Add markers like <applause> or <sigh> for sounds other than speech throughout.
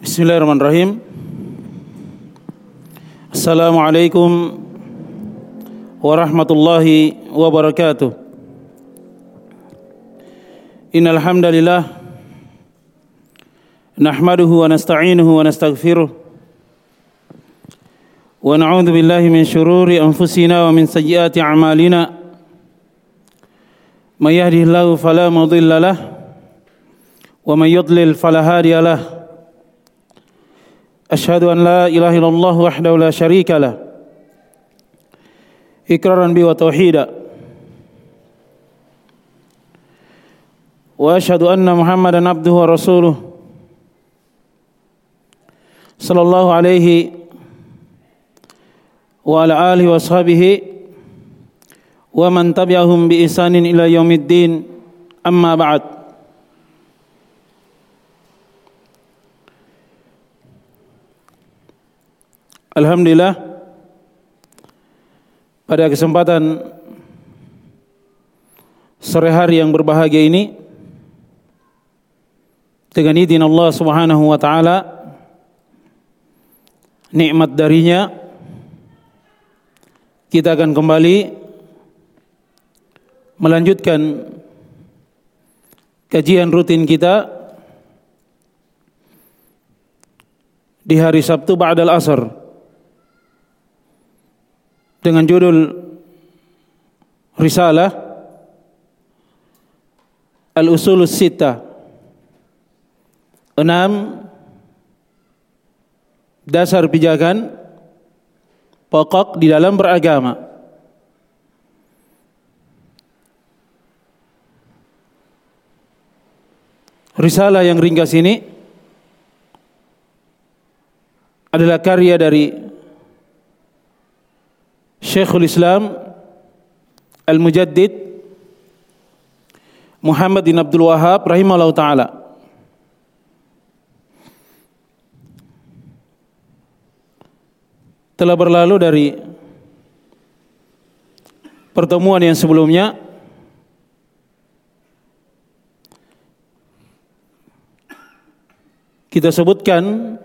Bismillahirrahmanirrahim. Assalamualaikum warahmatullahi wabarakatuh. Innal hamdalillah nahmaduhu wa nasta'inuhu wa nastaghfiruh wa na'udzu billahi min shururi anfusina wa min sayyiati a'malina. May yahdihillahu fala mudilla lahu wa may yudlil fala hadiya lahu. أشهد أن لا إله إلا الله وحده لا شريك له إقرارا بي وتوحيدا وأشهد أن محمدا عبده ورسوله صلى الله عليه وعلى آله وأصحابه ومن تبعهم بإحسان إلى يوم الدين أما بعد Alhamdulillah pada kesempatan sore hari yang berbahagia ini dengan izin Allah Subhanahu wa taala nikmat darinya kita akan kembali melanjutkan kajian rutin kita di hari Sabtu ba'dal asar dengan judul Risalah Al-Usul Sita enam dasar pijakan pokok di dalam beragama. Risalah yang ringkas ini adalah karya dari Syekhul Islam Al-Mujaddid Muhammad bin Abdul Wahab rahimahullah taala. Telah berlalu dari pertemuan yang sebelumnya kita sebutkan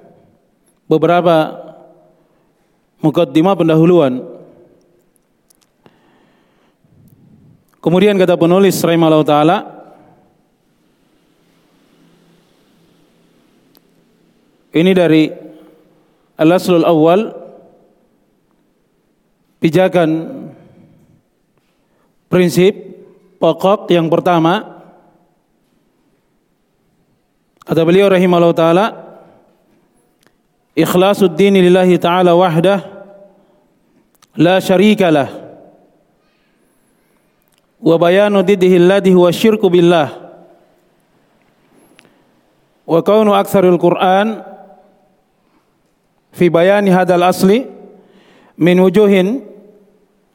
beberapa mukaddimah pendahuluan Kemudian kata penulis rahimahullah taala Ini dari Al-Aslul Awal pijakan prinsip pokok yang pertama kata beliau rahimahullah taala ikhlasul dini lillahi taala wahdah la syarika lah wa bayanu diddihi alladhi huwa syirku billah. Wa kaunu aktsarul Qur'an fi bayani hadal asli min wujuhin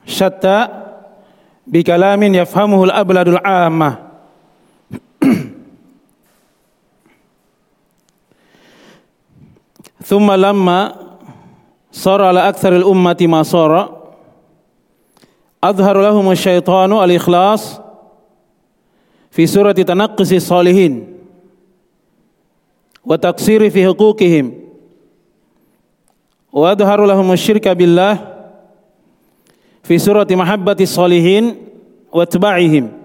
syatta bi kalamin yafhamuhu al-abladul ammah thumma lamma sara ala aktsaril ummati ma sara. أظهر لهم الشيطان الإخلاص في سورة تنقص الصالحين وتقصير في حقوقهم. وأظهر لهم الشرك بالله في سورة محبة الصالحين واتباعهم.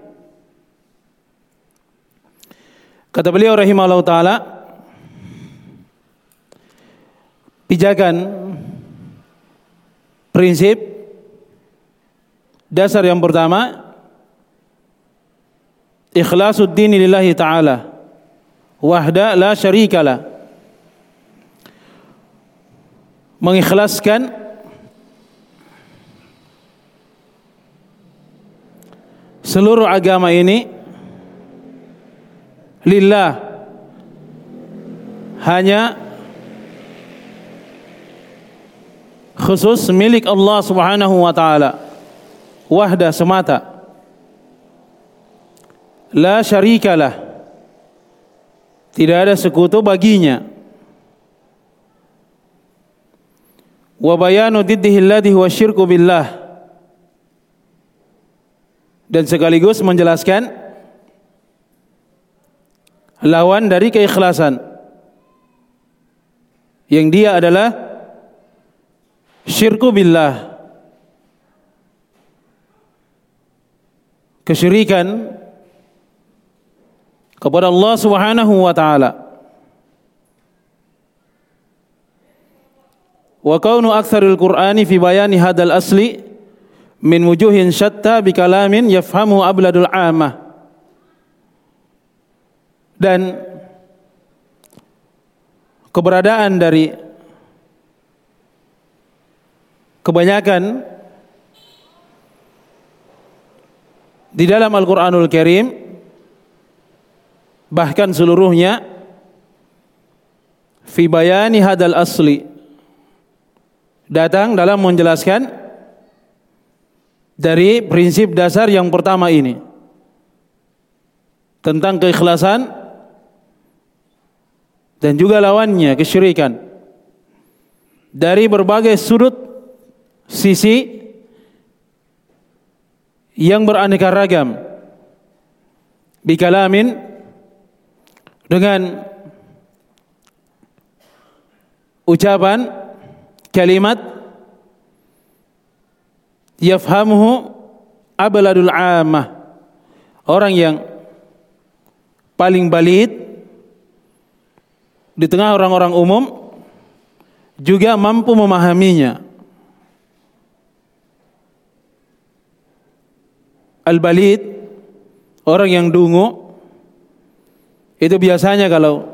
Kata beliau rahimahullah ta'ala Pijakan Prinsip Dasar yang pertama Ikhlasuddin lillahi ta'ala. Wahda la syarikala Mengikhlaskan Seluruh agama ini Lillah. Hanya Khusus milik Allah subhanahu wa ta'ala wahda semata. La syarikalah tidak ada sekutu baginya. Wa bayanu diddihi alladhi huwa syirku billah. Dan sekaligus menjelaskan lawan dari keikhlasan. Yang dia adalah syirku billah kesyirikan kepada Allah Subhanahu wa taala. Wa kaunu aktsaril qur'ani fi bayani hadal asli min wujuhin syatta bi kalamin yafhamu abladul amah. Dan keberadaan dari kebanyakan di dalam Al-Qur'anul Karim bahkan seluruhnya fi bayani hadal asli datang dalam menjelaskan dari prinsip dasar yang pertama ini. Tentang keikhlasan dan juga lawannya kesyirikan. Dari berbagai sudut sisi yang beraneka ragam bikalamin dengan ucapan kalimat yafhamuhu abladul amah orang yang paling balit di tengah orang-orang umum juga mampu memahaminya Al-balid orang yang dungu itu biasanya kalau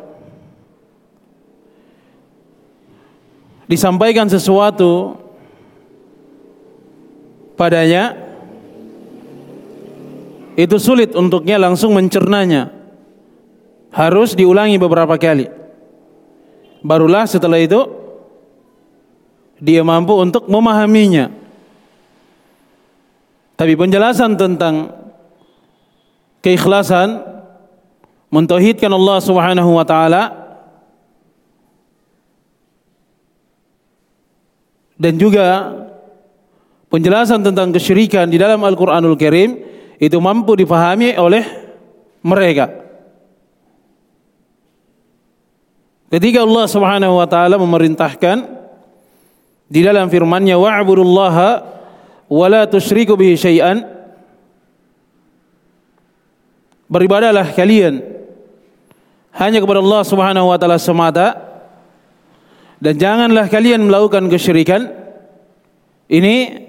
disampaikan sesuatu padanya itu sulit untuknya langsung mencernanya. Harus diulangi beberapa kali. Barulah setelah itu dia mampu untuk memahaminya tapi penjelasan tentang keikhlasan mentauhidkan Allah Subhanahu wa taala dan juga penjelasan tentang kesyirikan di dalam Al-Qur'anul Karim itu mampu dipahami oleh mereka. Ketika Allah Subhanahu wa taala memerintahkan di dalam firman-Nya wa'budullaha wala tusyriku bihi syai'an. Beribadahlah kalian hanya kepada Allah Subhanahu wa taala semata dan janganlah kalian melakukan kesyirikan. Ini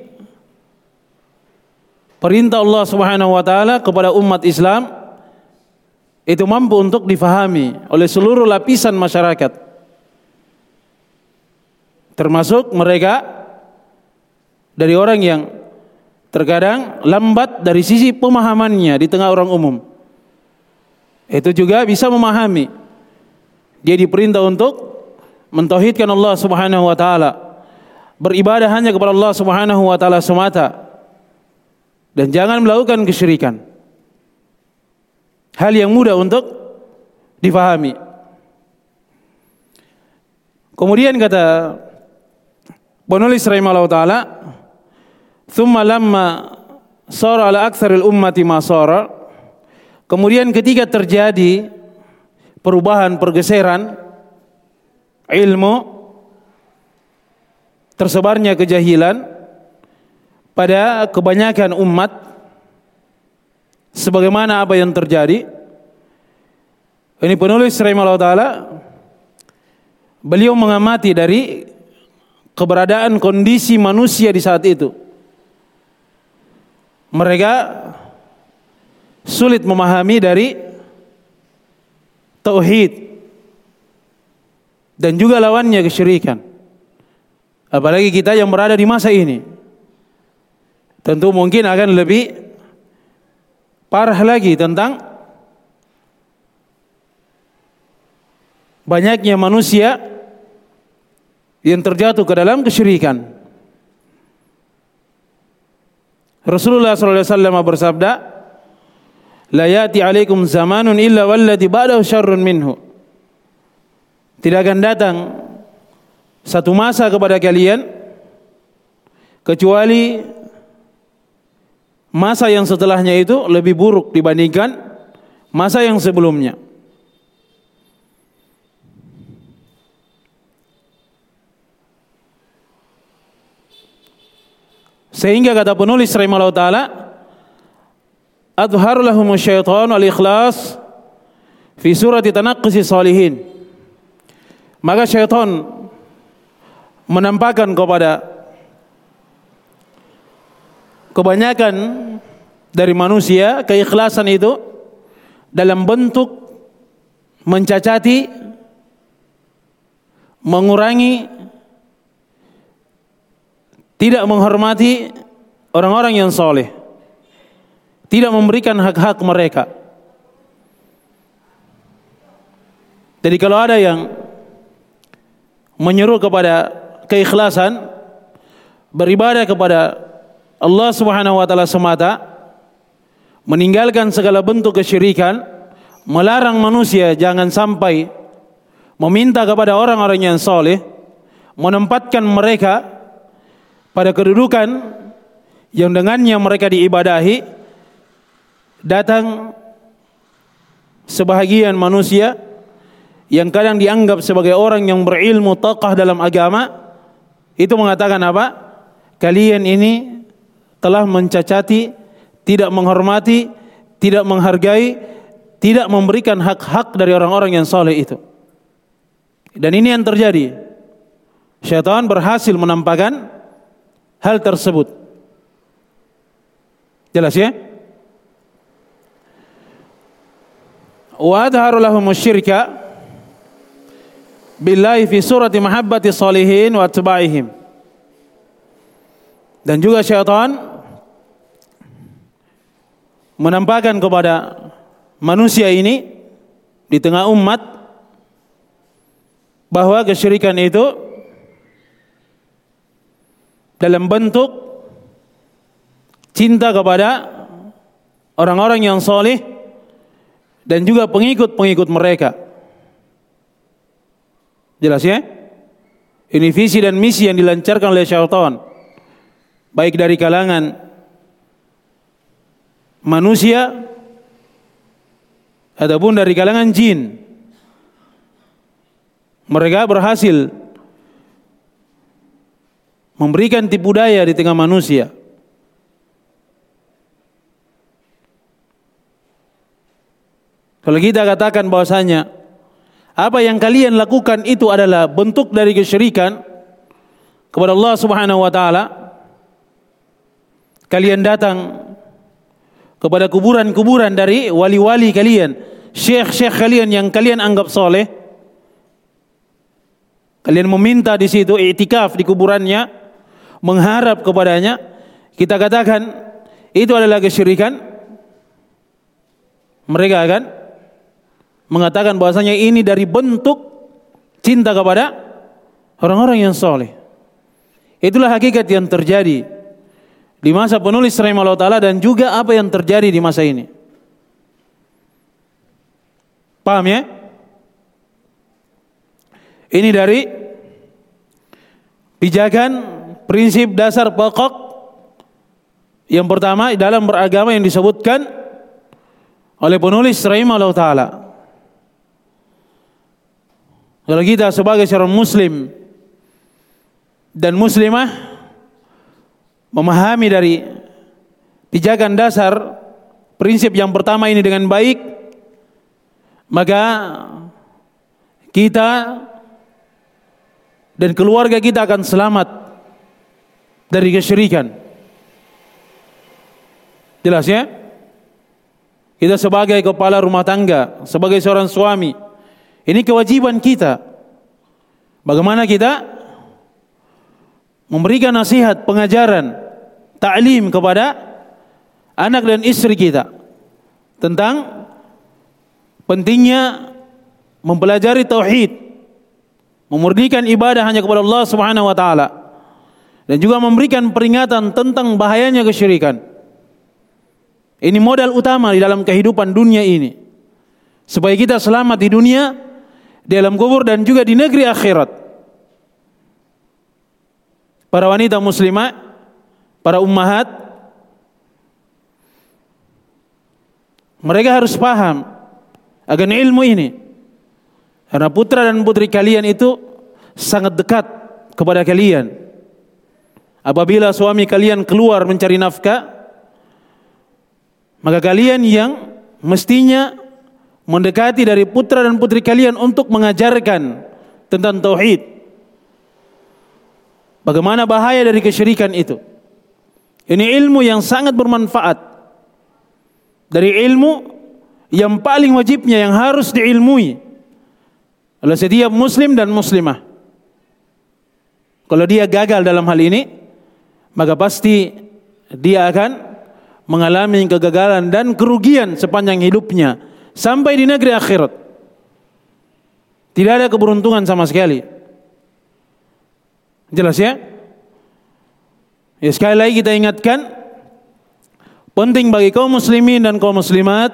perintah Allah Subhanahu wa taala kepada umat Islam itu mampu untuk difahami oleh seluruh lapisan masyarakat termasuk mereka dari orang yang terkadang lambat dari sisi pemahamannya di tengah orang umum. Itu juga bisa memahami. Dia diperintah untuk mentauhidkan Allah Subhanahu wa taala. Beribadah hanya kepada Allah Subhanahu wa taala semata. Dan jangan melakukan kesyirikan. Hal yang mudah untuk difahami. Kemudian kata penulis rahimahullah taala Thumma lamma sara ala aktsaril ummati ma sara. Kemudian ketika terjadi perubahan pergeseran ilmu tersebarnya kejahilan pada kebanyakan umat sebagaimana apa yang terjadi ini penulis rahimahullah taala beliau mengamati dari keberadaan kondisi manusia di saat itu mereka sulit memahami dari tauhid dan juga lawannya kesyirikan. Apalagi kita yang berada di masa ini. Tentu mungkin akan lebih parah lagi tentang banyaknya manusia yang terjatuh ke dalam kesyirikan. Rasulullah SAW bersabda, La yati alaikum zamanun illa walladhi ba'dahu syarrun minhu. Tidak akan datang satu masa kepada kalian kecuali masa yang setelahnya itu lebih buruk dibandingkan masa yang sebelumnya. Sehingga kata penulis rahimahullah taala adhar lahum syaitan wal ikhlas fi surati tanaqqus salihin. Maka syaitan menampakkan kepada kebanyakan dari manusia keikhlasan itu dalam bentuk mencacati mengurangi tidak menghormati orang-orang yang soleh, tidak memberikan hak-hak mereka. Jadi kalau ada yang menyuruh kepada keikhlasan, beribadah kepada Allah Subhanahu wa taala semata, meninggalkan segala bentuk kesyirikan, melarang manusia jangan sampai meminta kepada orang-orang yang soleh, menempatkan mereka pada kedudukan yang dengannya mereka diibadahi datang sebahagian manusia yang kadang dianggap sebagai orang yang berilmu taqah dalam agama itu mengatakan apa? Kalian ini telah mencacati, tidak menghormati, tidak menghargai, tidak memberikan hak-hak dari orang-orang yang soleh itu. Dan ini yang terjadi. Syaitan berhasil menampakkan hal tersebut. Jelas ya? Wa adharu lahum syirka billahi fi surati mahabbati salihin wa atba'ihim. Dan juga syaitan menampakkan kepada manusia ini di tengah umat bahwa kesyirikan itu dalam bentuk cinta kepada orang-orang yang soleh dan juga pengikut-pengikut mereka. Jelas ya? Ini visi dan misi yang dilancarkan oleh syaitan. Baik dari kalangan manusia ataupun dari kalangan jin. Mereka berhasil memberikan tipu daya di tengah manusia. Kalau kita katakan bahwasanya apa yang kalian lakukan itu adalah bentuk dari kesyirikan kepada Allah Subhanahu wa taala. Kalian datang kepada kuburan-kuburan dari wali-wali kalian, syekh-syekh kalian yang kalian anggap soleh. Kalian meminta di situ iktikaf di kuburannya mengharap kepadanya, kita katakan itu adalah kesyirikan, mereka akan mengatakan bahwasanya ini dari bentuk cinta kepada orang-orang yang soleh. Itulah hakikat yang terjadi di masa penulis rahimahullah taala dan juga apa yang terjadi di masa ini. Paham ya? Ini dari pijakan prinsip dasar pokok yang pertama dalam beragama yang disebutkan oleh penulis rahimahullah taala. Kalau kita sebagai seorang muslim dan muslimah memahami dari pijakan dasar prinsip yang pertama ini dengan baik maka kita dan keluarga kita akan selamat dari kesyirikan. Jelas ya? Kita sebagai kepala rumah tangga, sebagai seorang suami, ini kewajiban kita. Bagaimana kita memberikan nasihat, pengajaran, taklim kepada anak dan istri kita tentang pentingnya mempelajari tauhid, memurnikan ibadah hanya kepada Allah Subhanahu wa taala dan juga memberikan peringatan tentang bahayanya kesyirikan. Ini modal utama di dalam kehidupan dunia ini. Supaya kita selamat di dunia, di dalam kubur dan juga di negeri akhirat. Para wanita muslimah, para ummahat, mereka harus paham akan ilmu ini. Karena putra dan putri kalian itu sangat dekat kepada kalian apabila suami kalian keluar mencari nafkah maka kalian yang mestinya mendekati dari putra dan putri kalian untuk mengajarkan tentang tauhid. Bagaimana bahaya dari kesyirikan itu? Ini ilmu yang sangat bermanfaat. Dari ilmu yang paling wajibnya yang harus diilmui oleh setiap muslim dan muslimah. Kalau dia gagal dalam hal ini, maka pasti dia akan mengalami kegagalan dan kerugian sepanjang hidupnya sampai di negeri akhirat. Tidak ada keberuntungan sama sekali. Jelas ya? Ya sekali lagi kita ingatkan penting bagi kaum muslimin dan kaum muslimat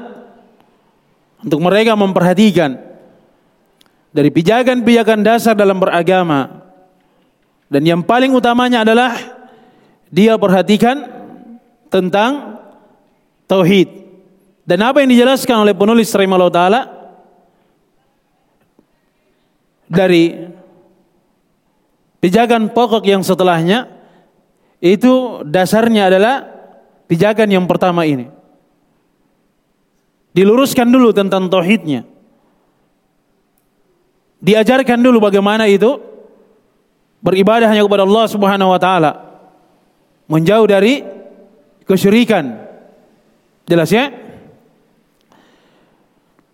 untuk mereka memperhatikan dari pijakan-pijakan dasar dalam beragama dan yang paling utamanya adalah dia perhatikan tentang tauhid dan apa yang dijelaskan oleh penulis rahimahullah taala dari pijakan pokok yang setelahnya itu dasarnya adalah pijakan yang pertama ini. Diluruskan dulu tentang tauhidnya. Diajarkan dulu bagaimana itu beribadah hanya kepada Allah Subhanahu wa taala. Menjauh dari kesyirikan. Jelas ya?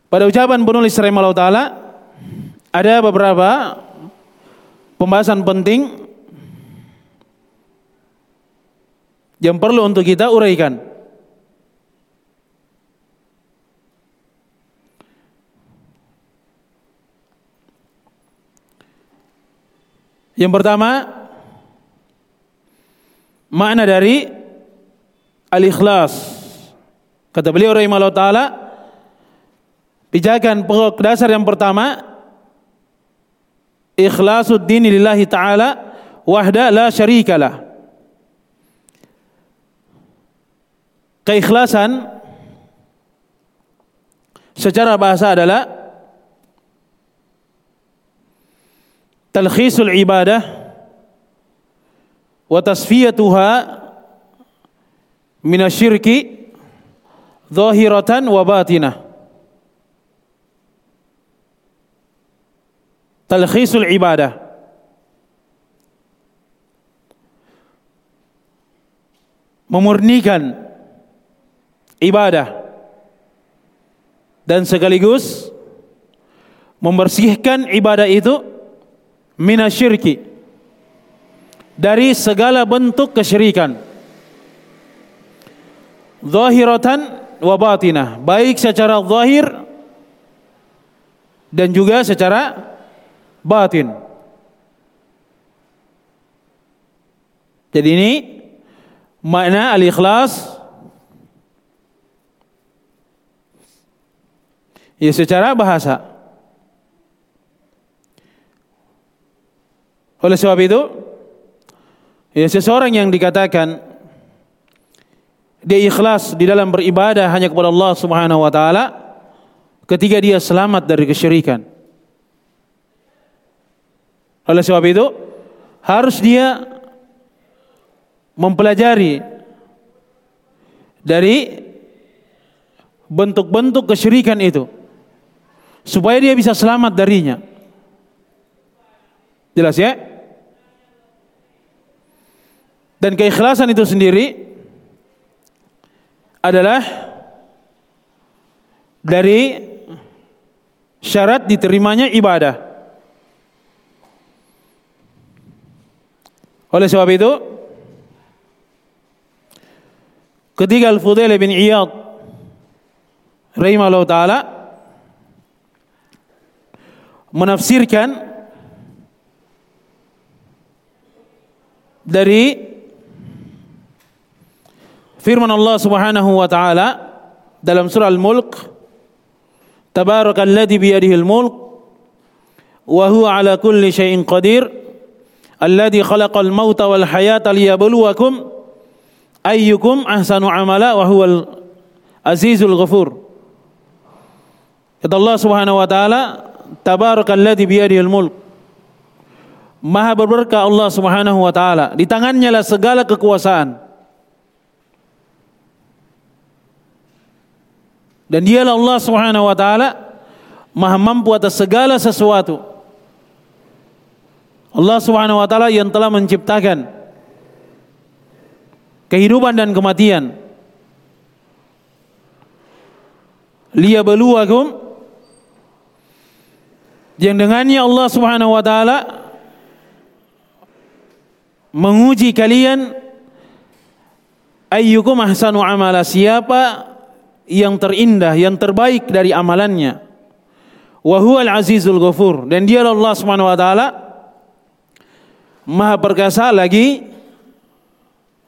Pada ucapan penulis rahimahullah taala ada beberapa pembahasan penting yang perlu untuk kita uraikan. Yang pertama, makna dari al-ikhlas. Kata beliau rahimahullah taala, pijakan pokok dasar yang pertama, ikhlasul dini lillahi taala wahda la syarikalah. Keikhlasan secara bahasa adalah talkhisul ibadah wa tasfiyatuha minasyirki zahiratan wa batinah. Talkhisul ibadah. Memurnikan ibadah. Dan sekaligus membersihkan ibadah itu minasyirki dari segala bentuk kesyirikan. Zahiratan wa batinah baik secara zahir dan juga secara batin. Jadi ini makna al-ikhlas. Ya secara bahasa. Oleh sebab itu, ya seseorang yang dikatakan dia ikhlas di dalam beribadah hanya kepada Allah Subhanahu wa taala ketika dia selamat dari kesyirikan. Oleh sebab itu, harus dia mempelajari dari bentuk-bentuk kesyirikan itu supaya dia bisa selamat darinya. Jelas ya? Dan keikhlasan itu sendiri adalah dari syarat diterimanya ibadah. Oleh sebab itu, ketika Al-Fudail bin Iyad rahimahullah taala menafsirkan dari firman Allah Subhanahu wa taala dalam surah Al-Mulk Tabarakalladzi biyadihi al-mulk wa huwa ala kulli syai'in qadir alladzi khalaqal mauta wal hayata liyabluwakum ayyukum ahsanu amala wa huwal azizul ghafur Kata Allah Subhanahu wa taala Tabarakalladzi biyadihil mulk. Maha berberkah Allah Subhanahu wa taala. Di tangannya lah segala kekuasaan. Dan dialah Allah Subhanahu wa taala Maha mampu atas segala sesuatu. Allah Subhanahu wa taala yang telah menciptakan kehidupan dan kematian. Liyabluwakum yang dengannya Allah Subhanahu wa taala menguji kalian ayyukum ahsanu amala siapa yang terindah yang terbaik dari amalannya. Wa huwal azizul ghafur. Dan dia Allah Subhanahu wa taala maha perkasa lagi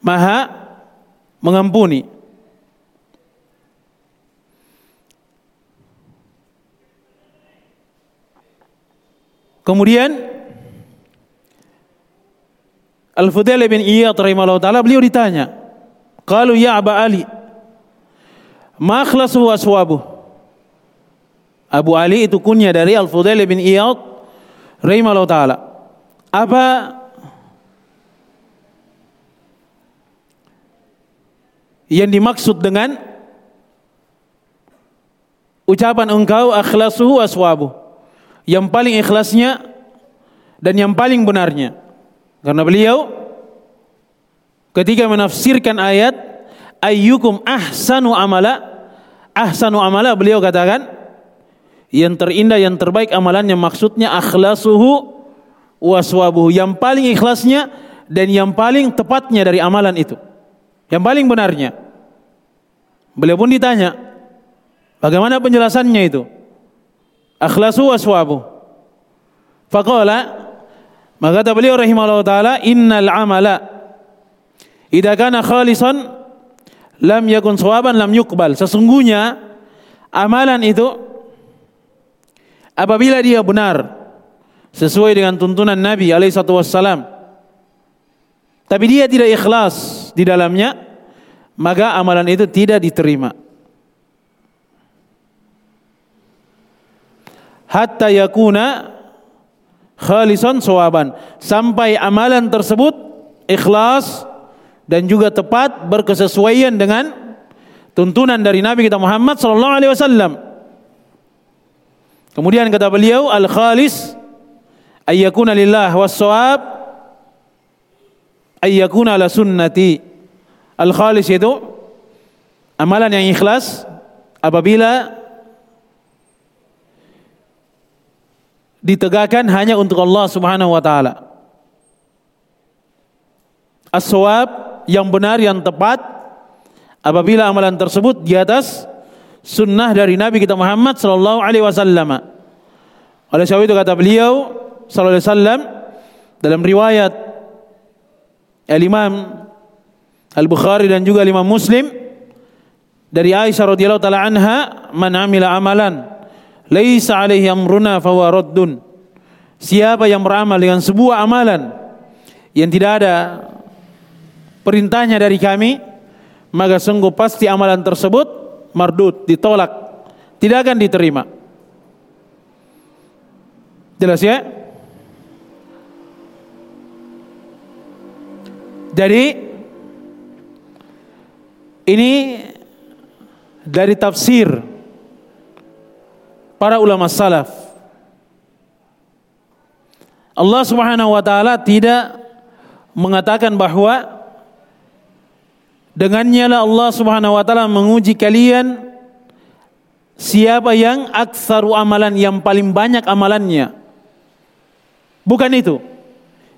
maha mengampuni. Kemudian Al-Fudail bin Iyad rahimahullah taala beliau ditanya, "Qalu ya Aba Ali, ma akhlasu aswabu?" Abu Ali itu kunya dari Al-Fudail bin Iyad rahimahullah taala. Apa yang dimaksud dengan ucapan engkau akhlasuhu aswabu? yang paling ikhlasnya dan yang paling benarnya. Karena beliau ketika menafsirkan ayat ayyukum ahsanu amala? Ahsanu amala beliau katakan yang terindah yang terbaik amalannya maksudnya akhlasuhu waswabuhu yang paling ikhlasnya dan yang paling tepatnya dari amalan itu. Yang paling benarnya. Beliau pun ditanya bagaimana penjelasannya itu? Akhlasu waswabu. Faqala maka kata beliau rahimahullah taala innal amala idza kana khalisan lam yakun sawaban lam yuqbal. Sesungguhnya amalan itu apabila dia benar sesuai dengan tuntunan Nabi alaihi tapi dia tidak ikhlas di dalamnya maka amalan itu tidak diterima. hatta yakuna khalisan sawaban sampai amalan tersebut ikhlas dan juga tepat berkesesuaian dengan tuntunan dari Nabi kita Muhammad sallallahu alaihi wasallam. Kemudian kata beliau al khalis ayyakuna lillah was sawab ayyakuna ala sunnati. Al khalis itu amalan yang ikhlas apabila ditegakkan hanya untuk Allah Subhanahu wa taala. As-shawab yang benar yang tepat apabila amalan tersebut di atas sunnah dari Nabi kita Muhammad sallallahu alaihi wasallam. Oleh sebab itu kata beliau sallallahu alaihi wasallam dalam riwayat Al-Imam Al-Bukhari dan juga Imam Muslim dari Aisyah radhiyallahu taala anha man amila amalan laisa alaihi amruna raddun. Siapa yang beramal dengan sebuah amalan yang tidak ada perintahnya dari kami, maka sungguh pasti amalan tersebut mardud, ditolak, tidak akan diterima. Jelas ya? Jadi ini dari tafsir para ulama salaf. Allah Subhanahu wa taala tidak mengatakan bahwa dengannya lah Allah Subhanahu wa taala menguji kalian siapa yang aksaru amalan yang paling banyak amalannya. Bukan itu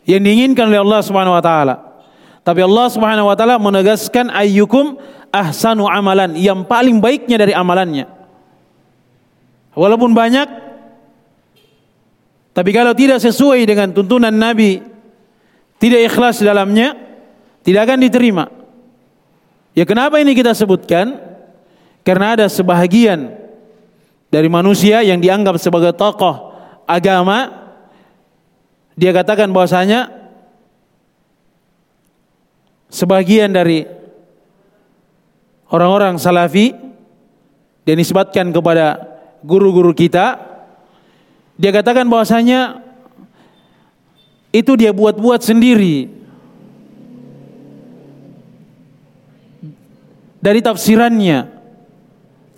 yang diinginkan oleh Allah Subhanahu wa taala. Tapi Allah Subhanahu wa taala menegaskan ayyukum ahsanu amalan yang paling baiknya dari amalannya. Walaupun banyak tapi kalau tidak sesuai dengan tuntunan Nabi, tidak ikhlas dalamnya, tidak akan diterima. Ya kenapa ini kita sebutkan? Karena ada sebahagian dari manusia yang dianggap sebagai tokoh agama, dia katakan bahwasanya sebagian dari orang-orang salafi dia nisbatkan kepada guru-guru kita. Dia katakan bahwasanya itu dia buat-buat sendiri dari tafsirannya.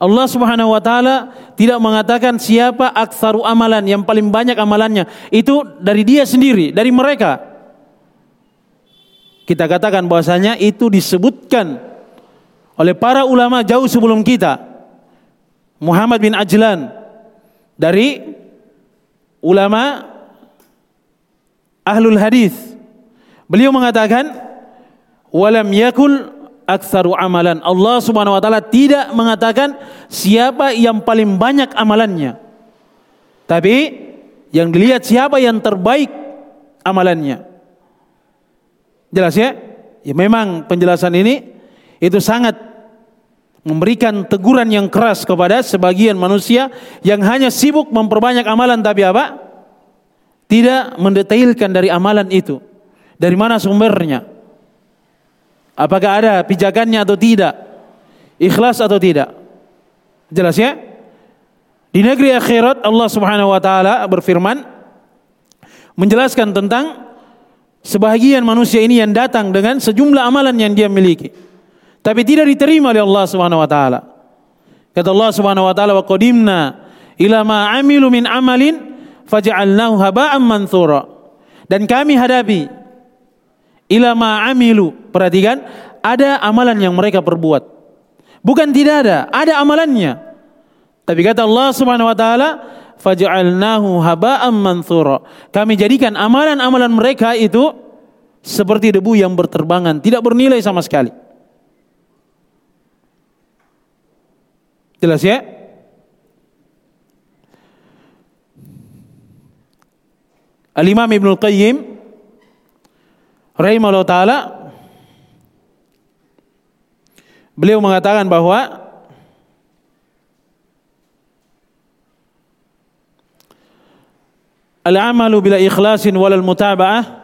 Allah Subhanahu wa taala tidak mengatakan siapa aksaru amalan yang paling banyak amalannya. Itu dari dia sendiri, dari mereka. Kita katakan bahwasanya itu disebutkan oleh para ulama jauh sebelum kita. Muhammad bin Ajlan dari ulama ahlul hadis. Beliau mengatakan walam yakul aktsaru amalan. Allah Subhanahu wa taala tidak mengatakan siapa yang paling banyak amalannya. Tapi yang dilihat siapa yang terbaik amalannya. Jelas ya? Ya memang penjelasan ini itu sangat memberikan teguran yang keras kepada sebagian manusia yang hanya sibuk memperbanyak amalan tapi apa? Tidak mendetailkan dari amalan itu. Dari mana sumbernya? Apakah ada pijakannya atau tidak? Ikhlas atau tidak? Jelas ya? Di negeri akhirat Allah Subhanahu wa taala berfirman menjelaskan tentang sebahagian manusia ini yang datang dengan sejumlah amalan yang dia miliki tapi tidak diterima oleh Allah Subhanahu wa taala. Kata Allah Subhanahu wa taala wa qadimna ila ma amilu min amalin faj'alnahu haba'an manthura. Dan kami hadapi ila amilu. Perhatikan, ada amalan yang mereka perbuat. Bukan tidak ada, ada amalannya. Tapi kata Allah Subhanahu wa taala, faj'alnahu haba'an manthura. Kami jadikan amalan-amalan mereka itu seperti debu yang berterbangan, tidak bernilai sama sekali. Jelas ya? Al-Imam Ibnu Qayyim rahimahullah taala beliau mengatakan bahwa al-amalu bila ikhlasin walal mutaba'ah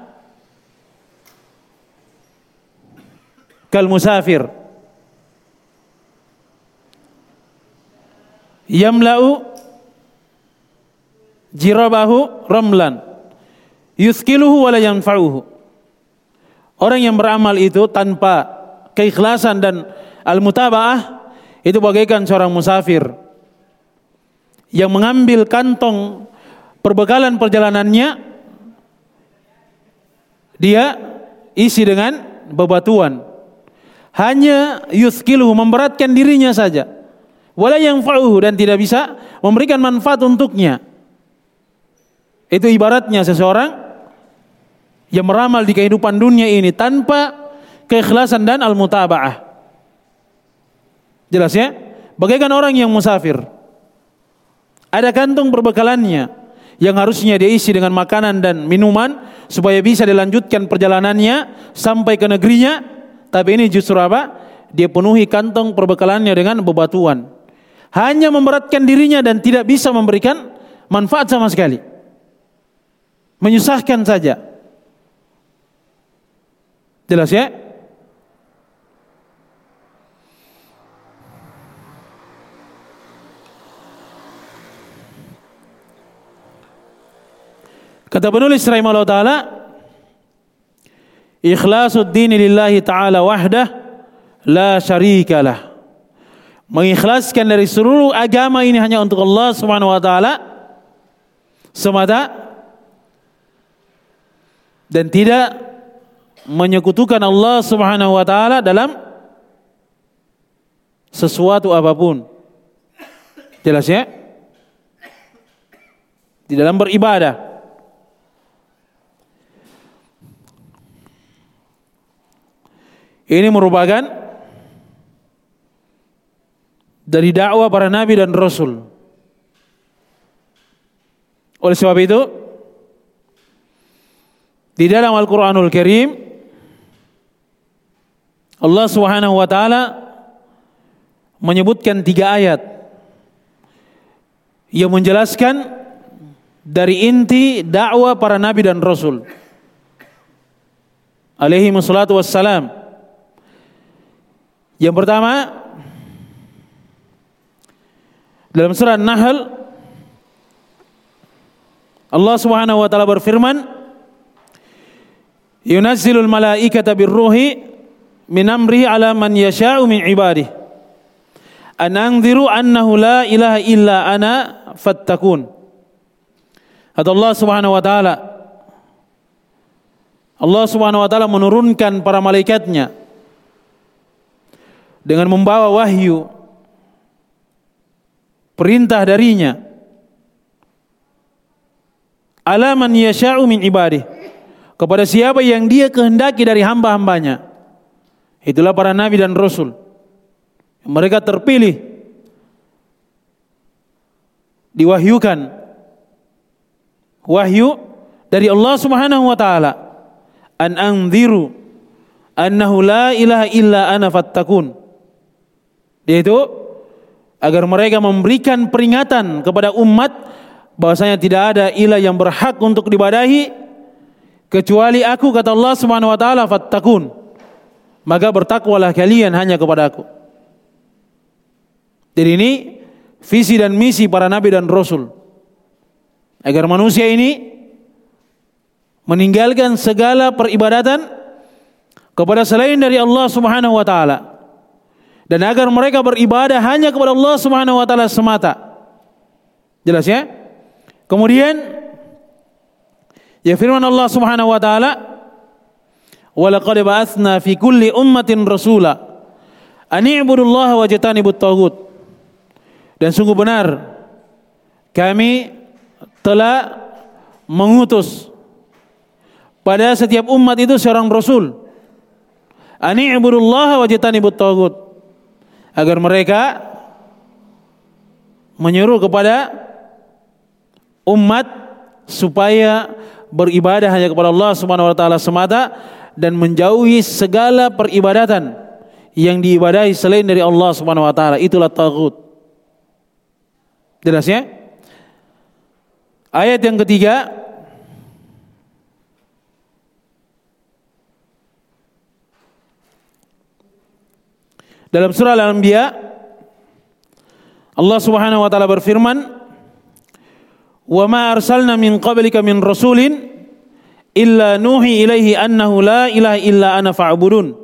kal musafir. Yamla'u jirabahu ramlan. Yuskiluhu wala yanfa'uhu Orang yang beramal itu tanpa keikhlasan dan al-mutaba'ah itu bagaikan seorang musafir yang mengambil kantong perbekalan perjalanannya dia isi dengan bebatuan. Hanya yuskiluhu memberatkan dirinya saja. Wala yang fa'uhu dan tidak bisa memberikan manfaat untuknya. Itu ibaratnya seseorang yang meramal di kehidupan dunia ini tanpa keikhlasan dan al-mutaba'ah. Jelas ya? Bagaikan orang yang musafir. Ada kantung perbekalannya yang harusnya diisi dengan makanan dan minuman supaya bisa dilanjutkan perjalanannya sampai ke negerinya. Tapi ini justru apa? Dia penuhi kantong perbekalannya dengan bebatuan. Hanya memberatkan dirinya dan tidak bisa memberikan manfaat sama sekali. Menyusahkan saja. Jelas ya? Kata penulis rahimahullah taala Ikhlasul dini lillahi ta'ala wahdah la syarikalah. Mengikhlaskan dari seluruh agama ini hanya untuk Allah Subhanahu wa taala semata dan tidak menyekutukan Allah Subhanahu wa taala dalam sesuatu apa pun. Jelas ya? Di dalam beribadah. Ini merupakan dari dakwah para nabi dan rasul. Oleh sebab itu, di dalam Al-Qur'anul Karim Allah Subhanahu wa taala menyebutkan tiga ayat. Yang menjelaskan dari inti dakwah para nabi dan rasul. Alaihi wassalatu wassalam. Yang pertama dalam surah Nahl Allah Subhanahu wa taala berfirman yunazzilul malaikata birruhi min amrihi ala man yasha'u min ibadihi an anziru annahu la ilaha illa ana fattakun kata Allah Subhanahu wa taala Allah Subhanahu wa taala menurunkan para malaikatnya dengan membawa wahyu perintah darinya. Ala man yasha'u min ibadih kepada siapa yang dia kehendaki dari hamba-hambanya itulah para nabi dan rasul. Mereka terpilih diwahyukan. Wahyu dari Allah Subhanahu wa taala. An anziru annahu la ilaha illa ana fattakun. Yaitu agar mereka memberikan peringatan kepada umat bahwasanya tidak ada ilah yang berhak untuk dibadahi kecuali aku kata Allah Subhanahu wa taala fattakun maka bertakwalah kalian hanya kepada aku jadi ini visi dan misi para nabi dan rasul agar manusia ini meninggalkan segala peribadatan kepada selain dari Allah Subhanahu wa taala dan agar mereka beribadah hanya kepada Allah Subhanahu wa taala semata. Jelas ya? Kemudian ya firman Allah Subhanahu wa taala wa laqad ba'atsna fi kulli ummatin rasula an i'budullaha wajtanibut taghut. Dan sungguh benar kami telah mengutus pada setiap umat itu seorang rasul. Ani ibudullaha wajtanibut taghut agar mereka menyuruh kepada umat supaya beribadah hanya kepada Allah Subhanahu wa taala semata dan menjauhi segala peribadatan yang diibadahi selain dari Allah Subhanahu wa taala itulah tagut. Jelas ya? Ayat yang ketiga Dalam surah Al-Anbiya Allah Subhanahu wa taala berfirman, "Wa ma arsalna min qablika min rasulin illa nuhi ilaihi annahu la ilaha illa ana fa'budun."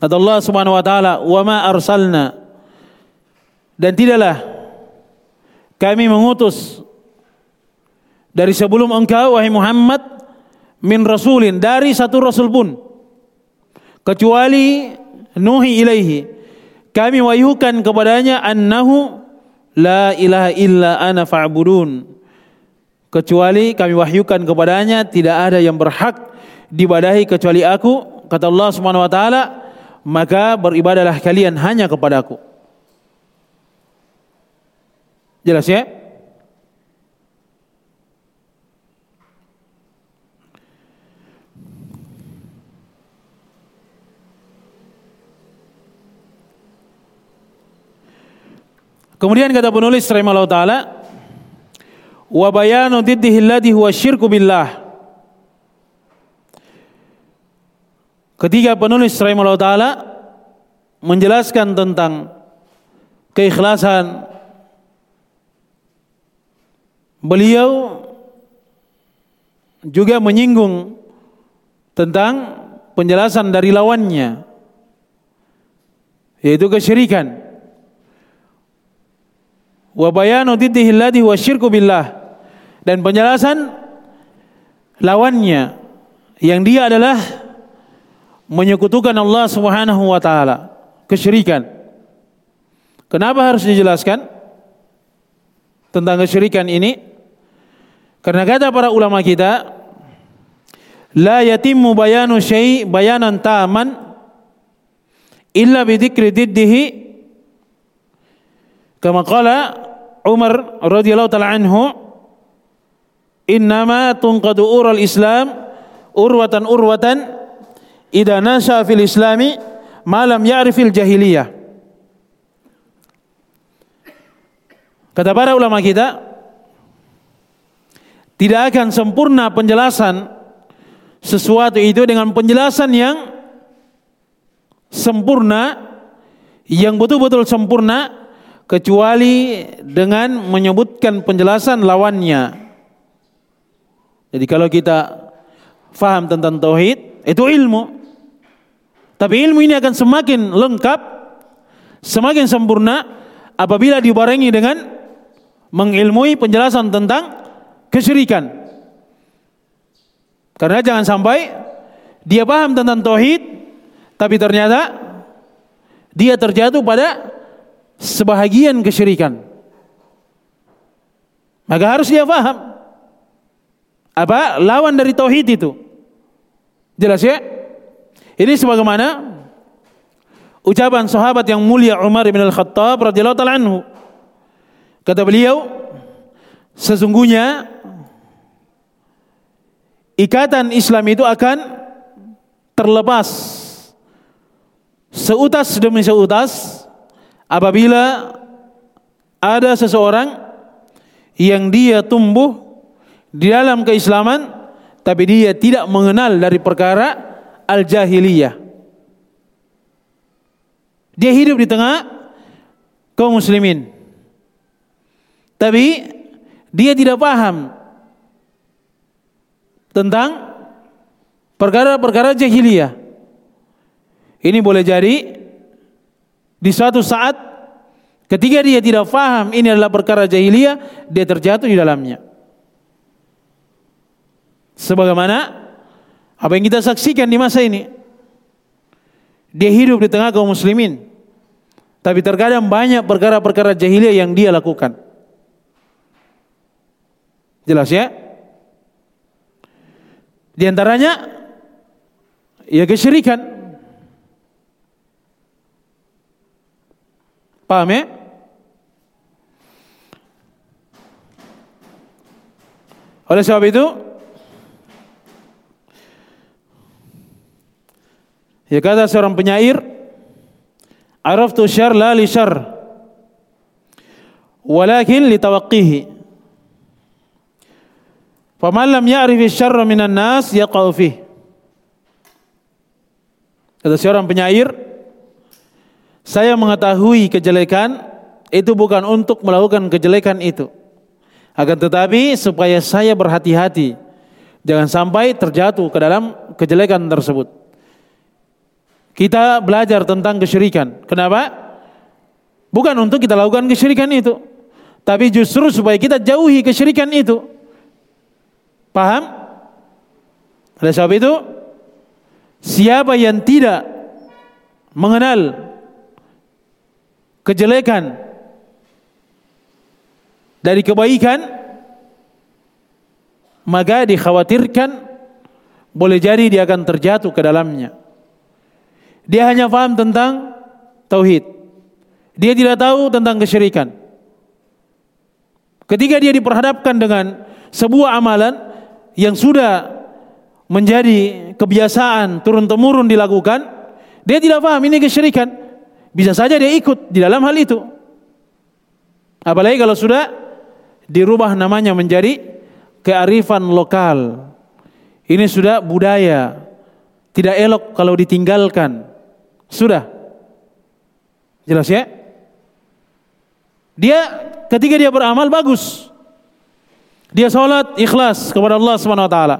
Kata Allah Subhanahu wa taala, "Wa ma arsalna" dan tidaklah kami mengutus dari sebelum engkau wahai Muhammad min rasulin dari satu rasul pun. Kecuali nuhi ilaihi. Kami wahyukan kepadanya annahu la ilaha illa ana fa'budun kecuali kami wahyukan kepadanya tidak ada yang berhak dibadahi kecuali aku kata Allah Subhanahu wa taala maka beribadalah kalian hanya kepadaku jelas ya? Kemudian kata penulis rahimahullah taala wa bayanu diddihi alladhi huwa syirku billah. Ketika penulis rahimahullah taala menjelaskan tentang keikhlasan beliau juga menyinggung tentang penjelasan dari lawannya yaitu kesyirikan wa bayanu diddihi alladhi wa syirku billah. Dan penjelasan lawannya yang dia adalah menyekutukan Allah Subhanahu wa taala kesyirikan. Kenapa harus dijelaskan tentang kesyirikan ini? Karena kata para ulama kita la yatimmu bayanu syai bayanan taman illa bi dzikri diddihi. Kama qala Umar radhiyallahu taala anhu innama tunqadu ural Islam urwatan urwatan idza nasha fil islami ma lam ya'rifil jahiliyah. Kata para ulama kita tidak akan sempurna penjelasan sesuatu itu dengan penjelasan yang sempurna yang betul-betul sempurna kecuali dengan menyebutkan penjelasan lawannya. Jadi kalau kita faham tentang tauhid, itu ilmu. Tapi ilmu ini akan semakin lengkap, semakin sempurna apabila dibarengi dengan mengilmui penjelasan tentang kesyirikan. Karena jangan sampai dia paham tentang tauhid tapi ternyata dia terjatuh pada sebahagian kesyirikan. Maka harus dia paham apa lawan dari tauhid itu. Jelas ya? Ini sebagaimana ucapan sahabat yang mulia Umar bin Al-Khattab radhiyallahu taala anhu. Kata beliau, sesungguhnya ikatan Islam itu akan terlepas seutas demi seutas apabila ada seseorang yang dia tumbuh di dalam keislaman tapi dia tidak mengenal dari perkara al-jahiliyah. Dia hidup di tengah kaum muslimin. Tapi dia tidak paham tentang perkara-perkara jahiliyah. Ini boleh jadi di suatu saat ketika dia tidak paham ini adalah perkara jahiliyah, dia terjatuh di dalamnya. Sebagaimana apa yang kita saksikan di masa ini. Dia hidup di tengah kaum muslimin. Tapi terkadang banyak perkara-perkara jahiliyah yang dia lakukan. Jelas ya? Di antaranya ya kesyirikan. Paham ya? Oleh sebab itu Ya kata seorang penyair, Araftu syar la li syar, walakin li tawaqqihi. Faman lam ya'rifi syarra minan nas yaqau fih. Kata seorang penyair, saya mengetahui kejelekan itu bukan untuk melakukan kejelekan itu. Akan tetapi supaya saya berhati-hati jangan sampai terjatuh ke dalam kejelekan tersebut. Kita belajar tentang kesyirikan. Kenapa? Bukan untuk kita lakukan kesyirikan itu. Tapi justru supaya kita jauhi kesyirikan itu. Paham? Oleh sebab itu, siapa yang tidak mengenal kejelekan dari kebaikan, maka dikhawatirkan boleh jadi dia akan terjatuh ke dalamnya. Dia hanya paham tentang tauhid. Dia tidak tahu tentang kesyirikan. Ketika dia diperhadapkan dengan sebuah amalan yang sudah menjadi kebiasaan turun-temurun dilakukan, dia tidak paham ini kesyirikan. Bisa saja dia ikut di dalam hal itu. Apalagi kalau sudah dirubah namanya menjadi kearifan lokal. Ini sudah budaya. Tidak elok kalau ditinggalkan. Sudah. Jelas ya? Dia ketika dia beramal bagus. Dia sholat ikhlas kepada Allah Subhanahu wa taala.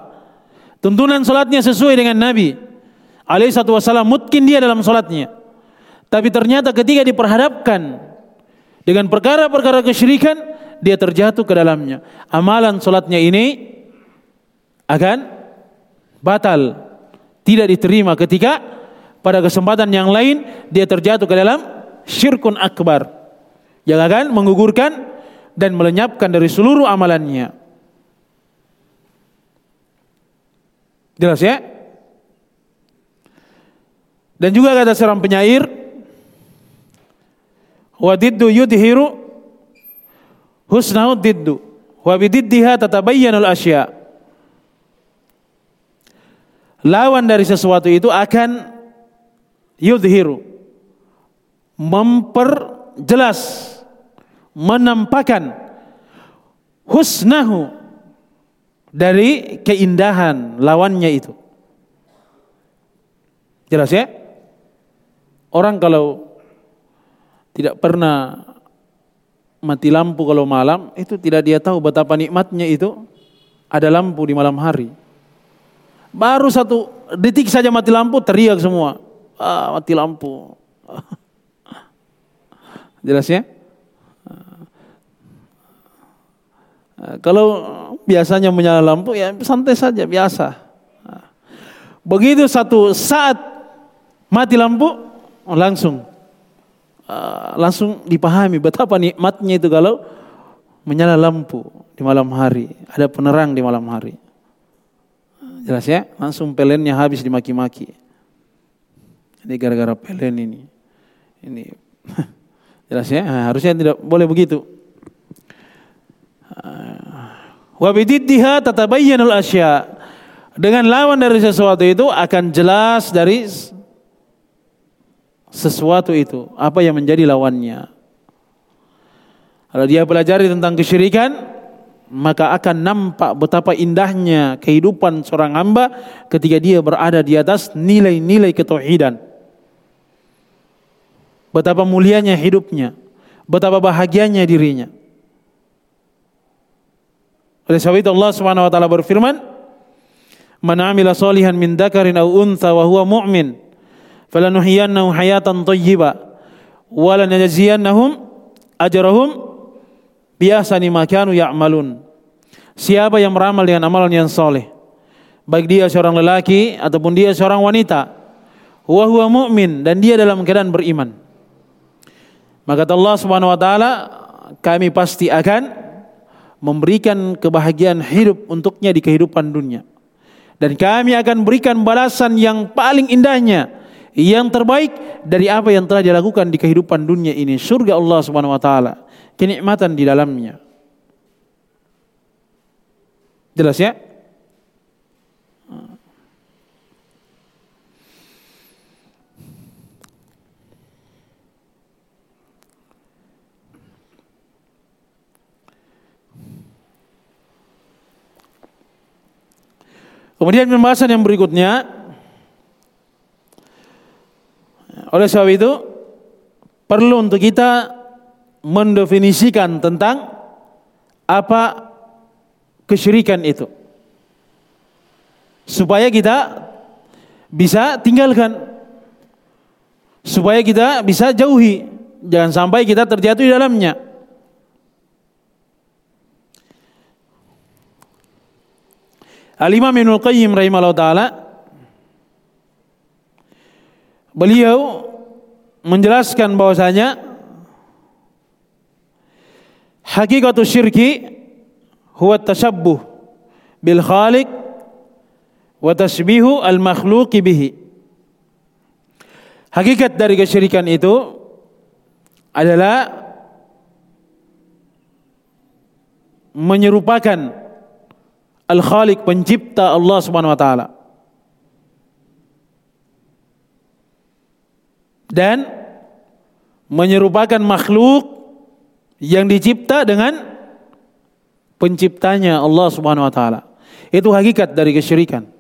Tuntunan sholatnya sesuai dengan Nabi alaihi wasallam mungkin dia dalam sholatnya. Tapi ternyata ketika diperhadapkan dengan perkara-perkara kesyirikan, dia terjatuh ke dalamnya. Amalan sholatnya ini akan batal, tidak diterima ketika pada kesempatan yang lain dia terjatuh ke dalam syirkun akbar yang akan menggugurkan dan melenyapkan dari seluruh amalannya. Jelas ya? Dan juga kata seorang penyair, wadiddu yudhiru husnahu diddu wa bididdiha tatabayyanul asya. Lawan dari sesuatu itu akan yudhiru memperjelas menampakkan husnahu dari keindahan lawannya itu. Jelas ya? Orang kalau tidak pernah mati lampu kalau malam, itu tidak dia tahu betapa nikmatnya itu ada lampu di malam hari. Baru satu detik saja mati lampu teriak semua. Ah, mati lampu. <laughs> Jelas ya? Ah, kalau biasanya menyala lampu ya santai saja biasa. Ah. Begitu satu saat mati lampu langsung langsung dipahami betapa nikmatnya itu kalau menyala lampu di malam hari, ada penerang di malam hari. Jelas ya? Langsung pelennya habis dimaki-maki. Ini gara-gara pelen ini. Ini <laughs> jelas ya? Nah, harusnya tidak boleh begitu. Wa bididdiha tatabayyanul asya. Dengan lawan dari sesuatu itu akan jelas dari sesuatu itu apa yang menjadi lawannya. Kalau dia pelajari tentang kesyirikan, maka akan nampak betapa indahnya kehidupan seorang hamba ketika dia berada di atas nilai-nilai ketauhidan. Betapa mulianya hidupnya, betapa bahagianya dirinya. Oleh sebab itu Allah Subhanahu wa taala berfirman, "Man 'amila salihan min dzakarin aw untha wa huwa mu'min, falanuhyiyannahu hayatan thayyibah wa lanajziyannahum ajrahum biasani makanu ya'malun. Siapa yang beramal dengan amalan yang soleh, baik dia seorang lelaki ataupun dia seorang wanita, huwa huwa mu'min dan dia dalam keadaan beriman. Maka Allah Subhanahu wa taala kami pasti akan memberikan kebahagiaan hidup untuknya di kehidupan dunia. Dan kami akan berikan balasan yang paling indahnya, yang terbaik dari apa yang telah dilakukan di kehidupan dunia ini, surga Allah Subhanahu wa taala kenikmatan di dalamnya. Jelas ya? Kemudian pembahasan yang berikutnya oleh sebab itu perlu untuk kita mendefinisikan tentang apa kesyirikan itu. Supaya kita bisa tinggalkan. Supaya kita bisa jauhi. Jangan sampai kita terjatuh di dalamnya. Al-Imam Ibnu Qayyim rahimahullah taala beliau menjelaskan bahwasanya Hakikatu syirki huwa tashabbuh bil khaliq wa tasbihu al makhluqi bihi. Hakikat dari kesyirikan itu adalah menyerupakan al-khaliq pencipta Allah Subhanahu wa taala. Dan menyerupakan makhluk yang dicipta dengan penciptanya Allah Subhanahu wa taala. Itu hakikat dari kesyirikan.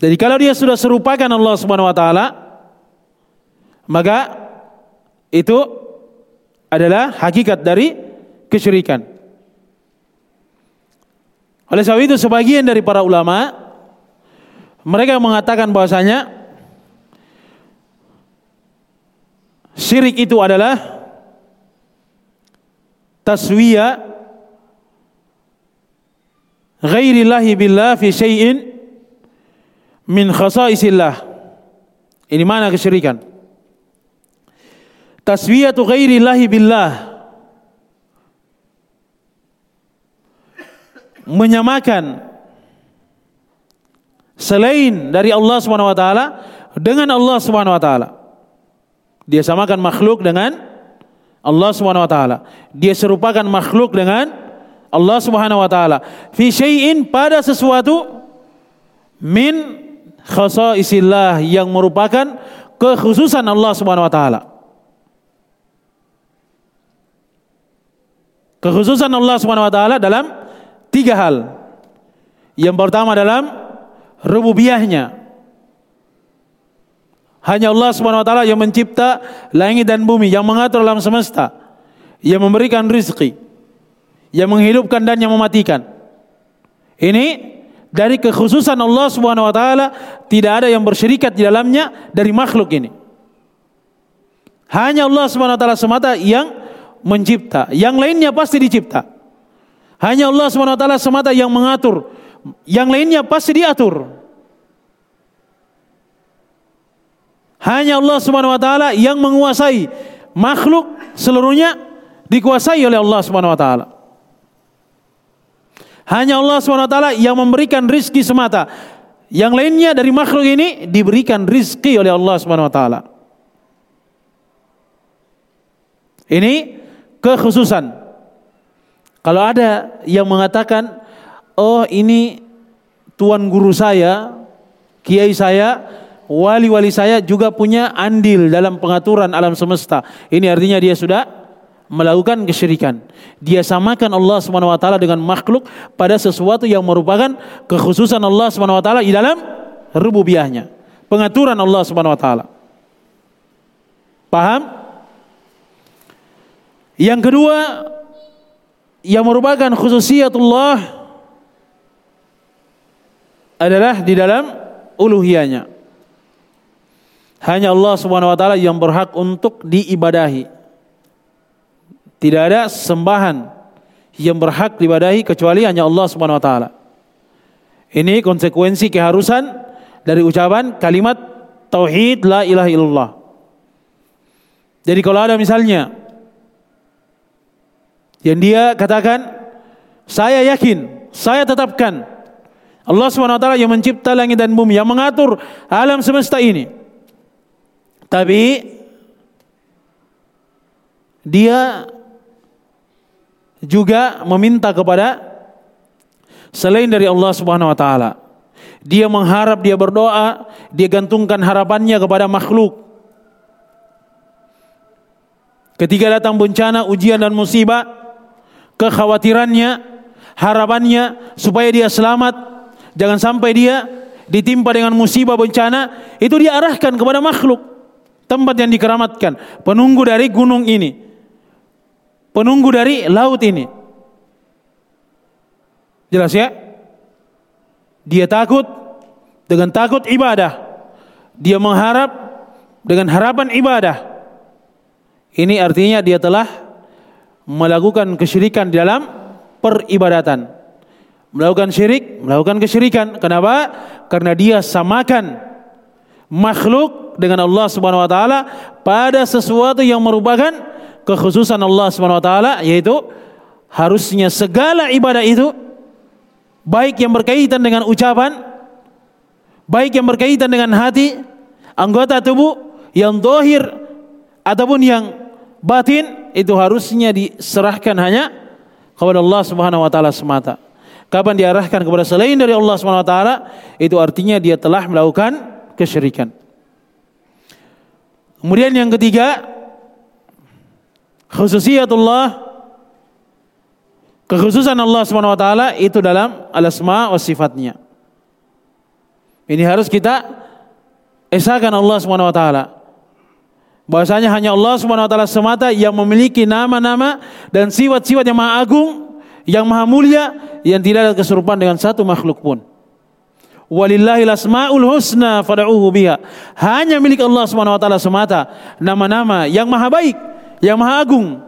Jadi kalau dia sudah serupakan Allah Subhanahu wa taala, maka itu adalah hakikat dari kesyirikan. Oleh sebab itu sebagian dari para ulama mereka mengatakan bahwasanya Syirik itu adalah taswiya ghairillahi billah fi syai'in min khasaisillah. Ini mana kesyirikan? Taswiyatu ghairillahi billah. Menyamakan selain dari Allah Subhanahu wa taala dengan Allah Subhanahu wa taala. Dia samakan makhluk dengan Allah Subhanahu wa taala. Dia serupakan makhluk dengan Allah Subhanahu wa taala. Fi syai'in pada sesuatu min khasaisillah yang merupakan kekhususan Allah Subhanahu wa taala. Kekhususan Allah Subhanahu wa taala dalam tiga hal. Yang pertama dalam rububiyahnya, hanya Allah Subhanahu wa taala yang mencipta langit dan bumi, yang mengatur alam semesta, yang memberikan rizki. yang menghidupkan dan yang mematikan. Ini dari kekhususan Allah Subhanahu wa taala tidak ada yang bersyirikat di dalamnya dari makhluk ini. Hanya Allah Subhanahu wa taala semata yang mencipta, yang lainnya pasti dicipta. Hanya Allah Subhanahu wa taala semata yang mengatur, yang lainnya pasti diatur. Hanya Allah Subhanahu wa taala yang menguasai makhluk seluruhnya dikuasai oleh Allah Subhanahu wa taala. Hanya Allah SWT yang memberikan rizki semata. Yang lainnya dari makhluk ini diberikan rizki oleh Allah SWT. Ini kekhususan. Kalau ada yang mengatakan, oh ini tuan guru saya, kiai saya, wali-wali saya juga punya andil dalam pengaturan alam semesta. Ini artinya dia sudah melakukan kesyirikan. Dia samakan Allah Subhanahu wa taala dengan makhluk pada sesuatu yang merupakan kekhususan Allah Subhanahu wa taala di dalam rububiyahnya. Pengaturan Allah Subhanahu wa taala. Paham? Yang kedua yang merupakan khususiyatullah adalah di dalam uluhiyahnya. Hanya Allah Subhanahu wa taala yang berhak untuk diibadahi. Tidak ada sembahan yang berhak dibadahi kecuali hanya Allah Subhanahu wa taala. Ini konsekuensi keharusan dari ucapan kalimat tauhid la ilaha illallah. Jadi kalau ada misalnya yang dia katakan saya yakin, saya tetapkan Allah taala yang mencipta langit dan bumi, yang mengatur alam semesta ini. Tapi dia juga meminta kepada selain dari Allah Subhanahu wa taala. Dia mengharap, dia berdoa, dia gantungkan harapannya kepada makhluk. Ketika datang bencana, ujian dan musibah, kekhawatirannya, harapannya supaya dia selamat, jangan sampai dia ditimpa dengan musibah bencana, itu diarahkan kepada makhluk tempat yang dikeramatkan, penunggu dari gunung ini penunggu dari laut ini. Jelas ya? Dia takut dengan takut ibadah. Dia mengharap dengan harapan ibadah. Ini artinya dia telah melakukan kesyirikan di dalam peribadatan. Melakukan syirik, melakukan kesyirikan. Kenapa? Karena dia samakan makhluk dengan Allah Subhanahu wa taala pada sesuatu yang merupakan kekhususan Allah Subhanahu wa taala yaitu harusnya segala ibadah itu baik yang berkaitan dengan ucapan, baik yang berkaitan dengan hati, anggota tubuh yang dohir ataupun yang batin itu harusnya diserahkan hanya kepada Allah Subhanahu wa taala semata. Kapan diarahkan kepada selain dari Allah Subhanahu wa taala itu artinya dia telah melakukan kesyirikan. Kemudian yang ketiga, khususiyatullah kekhususan Allah Subhanahu wa taala itu dalam al-asma wa sifatnya. Ini harus kita esakan Allah Subhanahu wa taala. Bahasanya hanya Allah Subhanahu wa taala semata yang memiliki nama-nama dan sifat-sifat yang maha agung, yang maha mulia yang tidak ada keserupaan dengan satu makhluk pun. Walillahi asmaul husna fad'uhu biha. Hanya milik Allah Subhanahu wa taala semata nama-nama yang maha baik yang maha agung.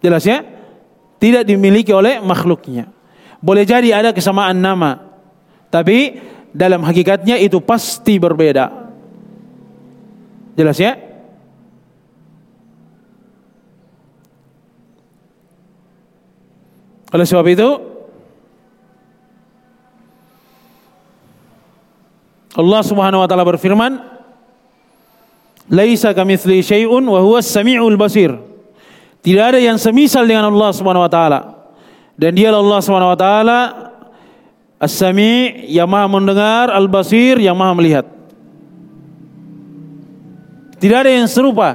Jelas ya? Tidak dimiliki oleh makhluknya. Boleh jadi ada kesamaan nama. Tapi dalam hakikatnya itu pasti berbeda. Jelas ya? Oleh sebab itu Allah Subhanahu wa taala berfirman Laisa kamitsli syai'un wa huwas samiul basir. Tidak ada yang semisal dengan Allah Subhanahu wa taala. Dan dia Allah Subhanahu wa taala As-Sami yang Maha mendengar, Al-Basir yang Maha melihat. Tidak ada yang serupa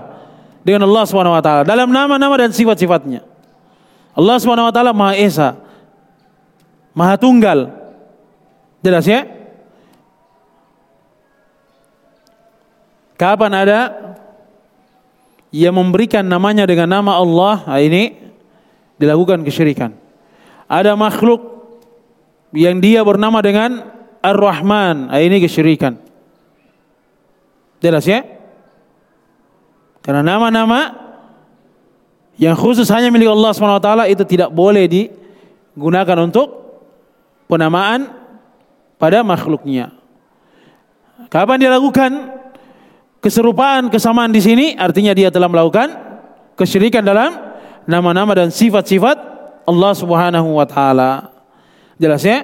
dengan Allah Subhanahu wa taala dalam nama-nama dan sifat-sifatnya. Allah Subhanahu wa taala Maha Esa. Maha Tunggal. Jelas ya? Kapan ada yang memberikan namanya dengan nama Allah? Nah, ini dilakukan kesyirikan. Ada makhluk yang dia bernama dengan Ar-Rahman. Ah, ini kesyirikan. Jelas ya? Karena nama-nama yang khusus hanya milik Allah SWT itu tidak boleh digunakan untuk penamaan pada makhluknya. Kapan dia lakukan keserupaan kesamaan di sini? Artinya dia telah melakukan kesyirikan dalam nama-nama dan sifat-sifat Allah Subhanahu wa taala. Jelas ya?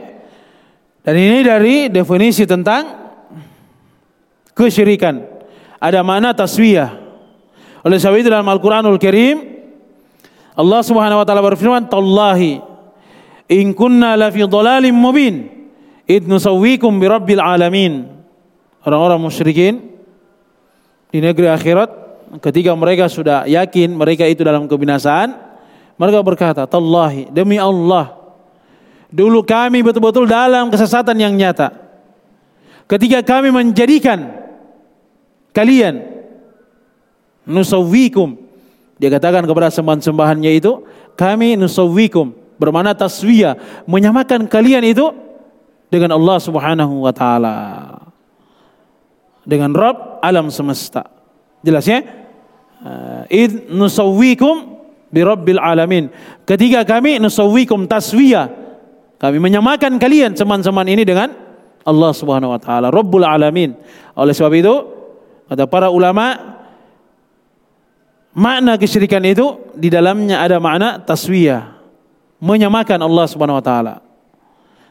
Dan ini dari definisi tentang kesyirikan. Ada makna taswiyah. Oleh sebab itu dalam Al-Qur'anul Karim Allah Subhanahu wa taala berfirman, "Tallahi in kunna la fi dhalalin mubin id nusawwikum bi rabbil alamin." Orang-orang musyrikin di negeri akhirat ketika mereka sudah yakin mereka itu dalam kebinasaan, mereka berkata, "Tallahi, demi Allah, dulu kami betul-betul dalam kesesatan yang nyata. Ketika kami menjadikan kalian nusawwikum dia katakan kepada sembahan-sembahannya itu, kami nusawwikum, bermana taswiyah, menyamakan kalian itu dengan Allah Subhanahu wa taala. Dengan Rabb alam semesta. Jelas ya? Uh, id nusawwikum bi rabbil alamin. Ketika kami nusawwikum taswiyah, kami menyamakan kalian teman-teman ini dengan Allah Subhanahu wa taala, Rabbul alamin. Oleh sebab itu, kata para ulama, Makna kesyirikan itu di dalamnya ada makna taswiyah, menyamakan Allah Subhanahu wa taala.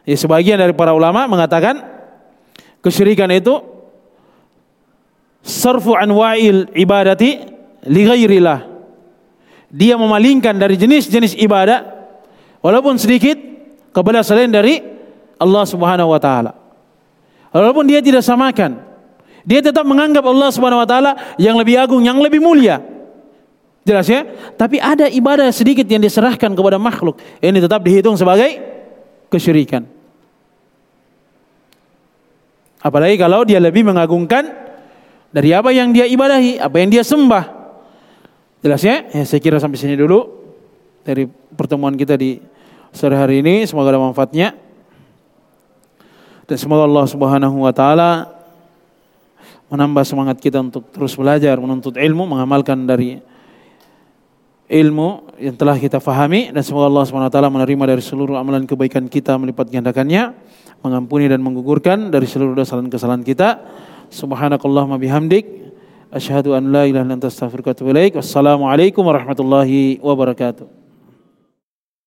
Ya, sebagian dari para ulama mengatakan kesyirikan itu sarfu anwa'il ibadati li ghairillah. Dia memalingkan dari jenis-jenis ibadah walaupun sedikit kepada selain dari Allah Subhanahu wa taala. Walaupun dia tidak samakan, dia tetap menganggap Allah Subhanahu wa taala yang lebih agung, yang lebih mulia. Jelas ya? Tapi ada ibadah sedikit yang diserahkan kepada makhluk. Ini tetap dihitung sebagai kesyirikan. Apalagi kalau dia lebih mengagungkan dari apa yang dia ibadahi, apa yang dia sembah. Jelas ya? ya saya kira sampai sini dulu dari pertemuan kita di sore hari ini. Semoga ada manfaatnya. Dan semoga Allah Subhanahu wa taala menambah semangat kita untuk terus belajar, menuntut ilmu, mengamalkan dari ilmu yang telah kita fahami dan semoga Allah SWT menerima dari seluruh amalan kebaikan kita melipat gandakannya mengampuni dan menggugurkan dari seluruh dosa dan kesalahan kita. Subhanakallahumma bihamdik asyhadu an la ilaha illa anta astaghfiruka wa atubu ilaik. Wassalamu alaikum warahmatullahi wabarakatuh